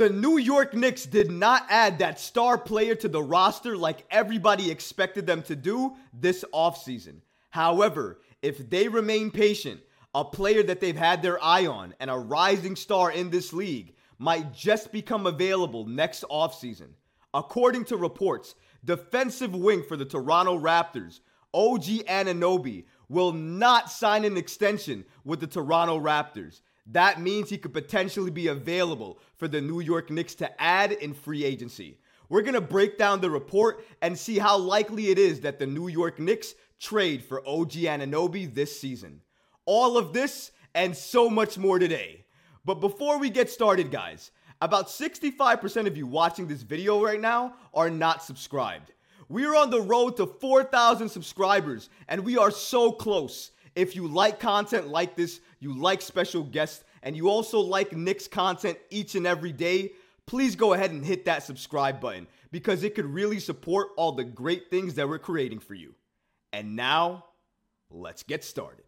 The New York Knicks did not add that star player to the roster like everybody expected them to do this offseason. However, if they remain patient, a player that they've had their eye on and a rising star in this league might just become available next offseason. According to reports, defensive wing for the Toronto Raptors, OG Anunoby, will not sign an extension with the Toronto Raptors. That means he could potentially be available for the New York Knicks to add in free agency. We're going to break down the report and see how likely it is that the New York Knicks trade for OG Anunoby this season. All of this and so much more today. But before we get started, guys, about 65% of you watching this video right now are not subscribed. We are on the road to 4,000 subscribers, and we are so close. If you like content like this, you like special guests, and you also like Knicks content each and every day, please go ahead and hit that subscribe button because it could really support all the great things that we're creating for you. And now, let's get started.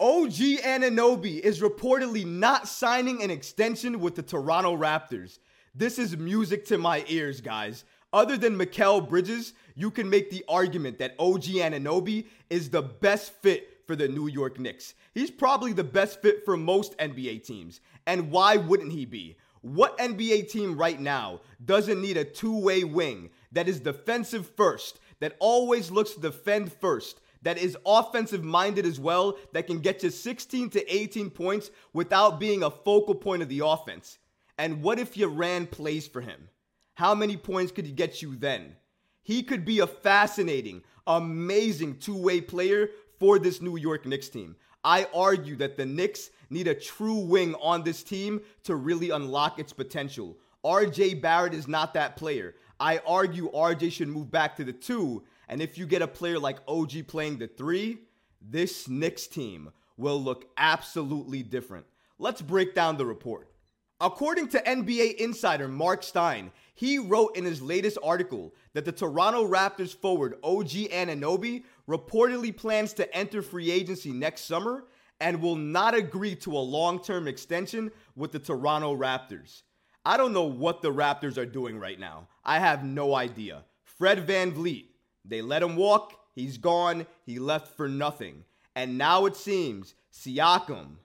OG Anunoby is reportedly not signing an extension with the Toronto Raptors. This is music to my ears, guys. Other than Mikal Bridges, you can make the argument that OG Anunoby is the best fit for the New York Knicks. He's probably the best fit for most NBA teams. And why wouldn't he be? What NBA team right now doesn't need a two way wing that is defensive first, that always looks to defend first, that is offensive minded as well, that can get you 16 to 18 points without being a focal point of the offense? And what if you ran plays for him? How many points could he get you then? He could be a fascinating, amazing two way player for this New York Knicks team. I argue that the Knicks need a true wing on this team to really unlock its potential. RJ Barrett is not that player. I argue RJ should move back to the two. And if you get a player like OG playing the three, this Knicks team will look absolutely different. Let's break down the report. According to NBA insider Mark Stein, he wrote in his latest article that the Toronto Raptors forward OG Anunoby reportedly plans to enter free agency next summer and will not agree to a long term extension with the Toronto Raptors. I don't know what the Raptors are doing right now. I have no idea. Fred Van VanVleet, they let him walk, he's gone, he left for nothing. And now it seems Siakam,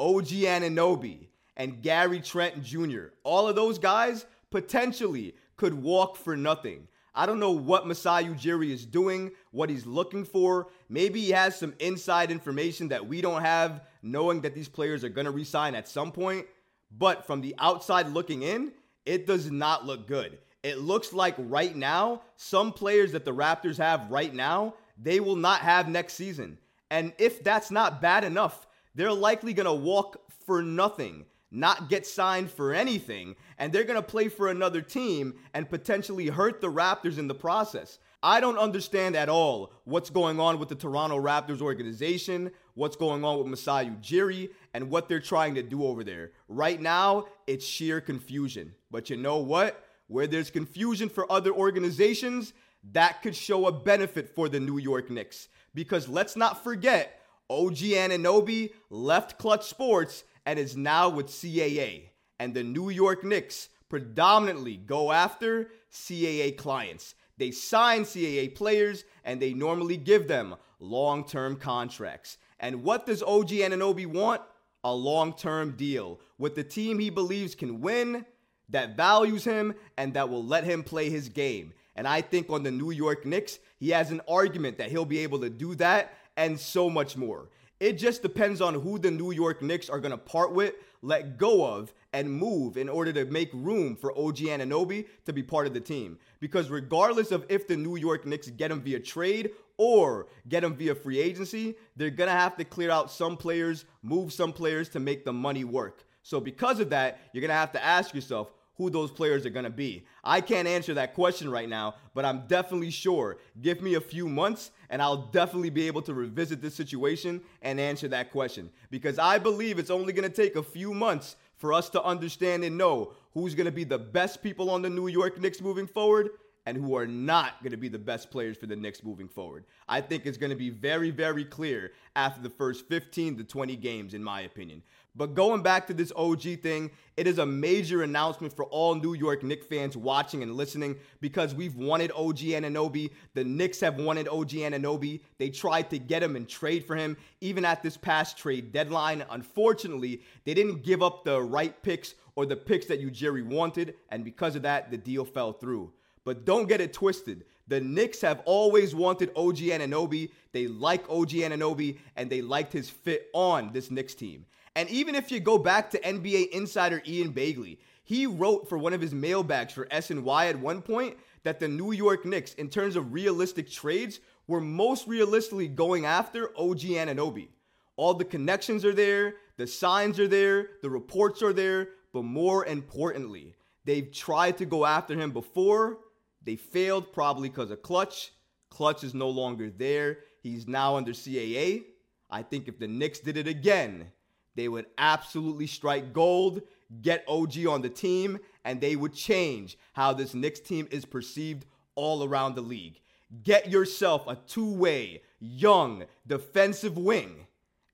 OG Anunoby, and Gary Trent Jr., all of those guys potentially could walk for nothing. I don't know what Masai Ujiri is doing, what he's looking for. Maybe he has some inside information that we don't have, knowing that these players are going to resign at some point. But from the outside looking in, it does not look good. It looks like right now, some players that the Raptors have right now, they will not have next season. And if that's not bad enough, they're likely going to walk for nothing not get signed for anything, and they're going to play for another team and potentially hurt the Raptors in the process. I don't understand at all what's going on with the Toronto Raptors organization, what's going on with Masai Ujiri, and what they're trying to do over there. Right now, it's sheer confusion. But you know what? Where there's confusion for other organizations, that could show a benefit for the New York Knicks. Because let's not forget, OG Anunoby left Clutch Sports and is now with CAA. And the New York Knicks predominantly go after CAA clients. They sign CAA players and they normally give them long term contracts. And what does OG Anunoby want? A long term deal with the team he believes can win, that values him, and that will let him play his game. And I think on the New York Knicks, he has an argument that he'll be able to do that and so much more. It just depends on who the New York Knicks are going to part with, let go of, and move in order to make room for OG Anunoby to be part of the team. Because regardless of if the New York Knicks get him via trade or get him via free agency, they're going to have to clear out some players, move some players to make the money work. So because of that, you're going to have to ask yourself, who those players are going to be. I can't answer that question right now, but I'm definitely sure. Give me a few months and I'll definitely be able to revisit this situation and answer that question because I believe it's only going to take a few months for us to understand and know who's going to be the best people on the New York Knicks moving forward and who are not going to be the best players for the Knicks moving forward. I think it's going to be very, very clear after the first 15 to 20 games, in my opinion. But going back to this OG thing, it is a major announcement for all New York Knicks fans watching and listening because we've wanted OG Anunoby. The Knicks have wanted OG Anunoby. They tried to get him and trade for him, even at this past trade deadline. Unfortunately, they didn't give up the right picks or the picks that Ujiri wanted, and because of that, the deal fell through. But don't get it twisted. The Knicks have always wanted OG Anunoby. They like OG Anunoby, and they liked his fit on this Knicks team. And even if you go back to NBA insider Ian Begley, he wrote for one of his mailbags for SNY at one point that the New York Knicks, in terms of realistic trades, were most realistically going after OG Anunoby. All the connections are there, the signs are there, the reports are there, but more importantly, they've tried to go after him before they failed probably because of Clutch. Clutch is no longer there. He's now under CAA. I think if the Knicks did it again, they would absolutely strike gold, get OG on the team, and they would change how this Knicks team is perceived all around the league. Get yourself a two way, young, defensive wing,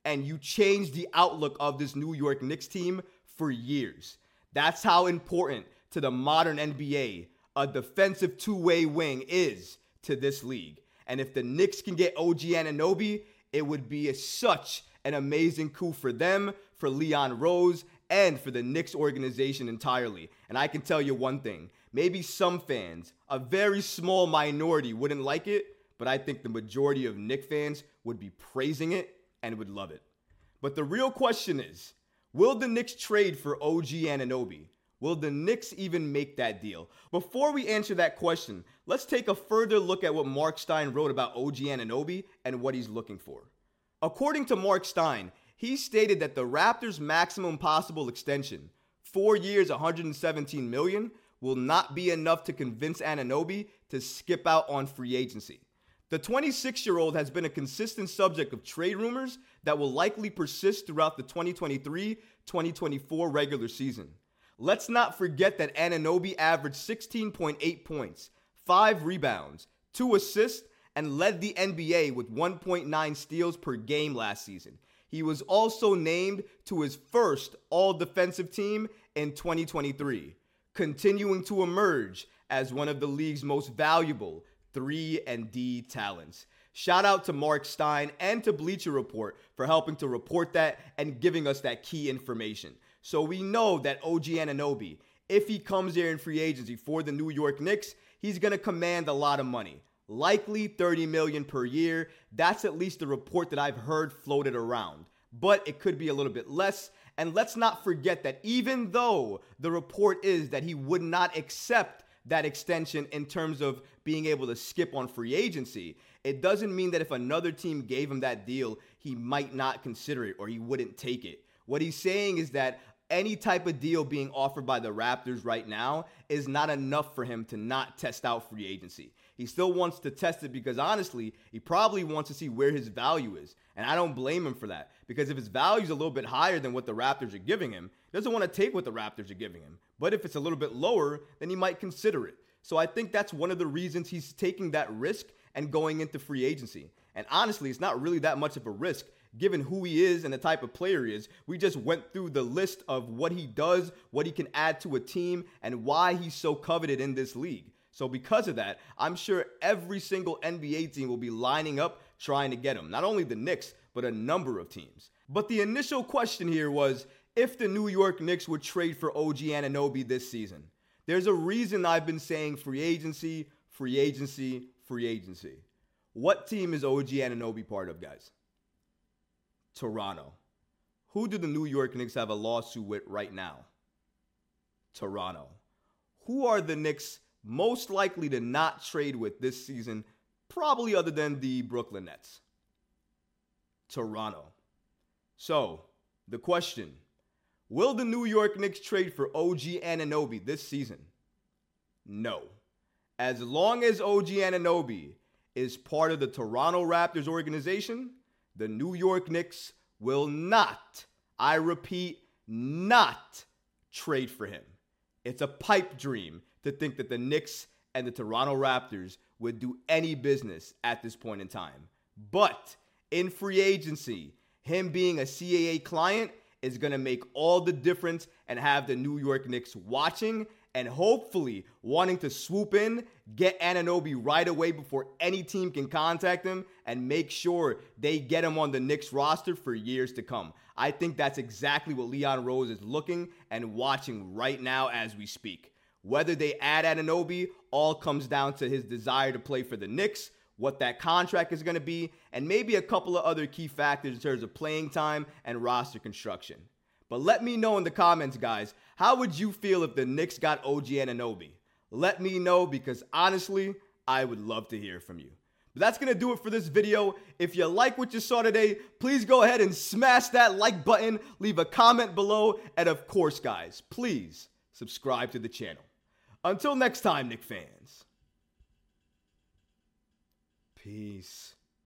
and you change the outlook of this New York Knicks team for years. That's how important to the modern NBA a defensive two way wing is to this league. And if the Knicks can get OG Anunoby, it would be a, such an amazing coup for them, for Leon Rose, and for the Knicks organization entirely. And I can tell you one thing maybe some fans, a very small minority, wouldn't like it, but I think the majority of Knicks fans would be praising it and would love it. But the real question is will the Knicks trade for OG Anunoby? Will the Knicks even make that deal? Before we answer that question, let's take a further look at what Mark Stein wrote about OG Anunoby and what he's looking for. According to Mark Stein, he stated that the Raptors' maximum possible extension, 4 years, 117 million, will not be enough to convince Anunoby to skip out on free agency. The 26 year old has been a consistent subject of trade rumors that will likely persist throughout the 2023 2024 regular season. Let's not forget that Anunoby averaged 16.8 points, 5 rebounds, 2 assists, and led the NBA with 1.9 steals per game last season. He was also named to his first all defensive team in 2023, continuing to emerge as one of the league's most valuable 3 and D talents. Shout out to Mark Stein and to Bleacher Report for helping to report that and giving us that key information. So we know that OG Anunoby, if he comes here in free agency for the New York Knicks, he's going to command a lot of money. Likely 30 million per year. That's at least the report that I've heard floated around. But it could be a little bit less. And let's not forget that even though the report is that he would not accept that extension in terms of being able to skip on free agency, it doesn't mean that if another team gave him that deal, he might not consider it or he wouldn't take it. What he's saying is that any type of deal being offered by the Raptors right now is not enough for him to not test out free agency. He still wants to test it because honestly, he probably wants to see where his value is. And I don't blame him for that because if his value is a little bit higher than what the Raptors are giving him, he doesn't want to take what the Raptors are giving him. But if it's a little bit lower, then he might consider it. So I think that's one of the reasons he's taking that risk and going into free agency. And honestly, it's not really that much of a risk given who he is and the type of player he is. We just went through the list of what he does, what he can add to a team, and why he's so coveted in this league. So, because of that, I'm sure every single NBA team will be lining up trying to get him. Not only the Knicks, but a number of teams. But the initial question here was if the New York Knicks would trade for OG Anunoby this season. There's a reason I've been saying free agency, free agency, free agency. What team is OG Anunoby part of, guys? Toronto. Who do the New York Knicks have a lawsuit with right now? Toronto. Who are the Knicks most likely to not trade with this season, probably other than the Brooklyn Nets? Toronto. So, the question Will the New York Knicks trade for OG Anunoby this season? No. As long as OG Anunoby is part of the Toronto Raptors organization, the New York Knicks will not, I repeat, not trade for him. It's a pipe dream to think that the Knicks and the Toronto Raptors would do any business at this point in time. But in free agency, him being a CAA client is going to make all the difference and have the New York Knicks watching and hopefully wanting to swoop in, get Anunoby right away before any team can contact him, and make sure they get him on the Knicks roster for years to come. I think that's exactly what Leon Rose is looking and watching right now as we speak. Whether they add Anunoby all comes down to his desire to play for the Knicks, what that contract is going to be, and maybe a couple of other key factors in terms of playing time and roster construction. But let me know in the comments, guys, how would you feel if the Knicks got OG Anunoby? Let me know because honestly, I would love to hear from you. But that's going to do it for this video. If you like what you saw today, please go ahead and smash that like button, leave a comment below, and of course, guys, please subscribe to the channel. Until next time, Knick fans. Peace.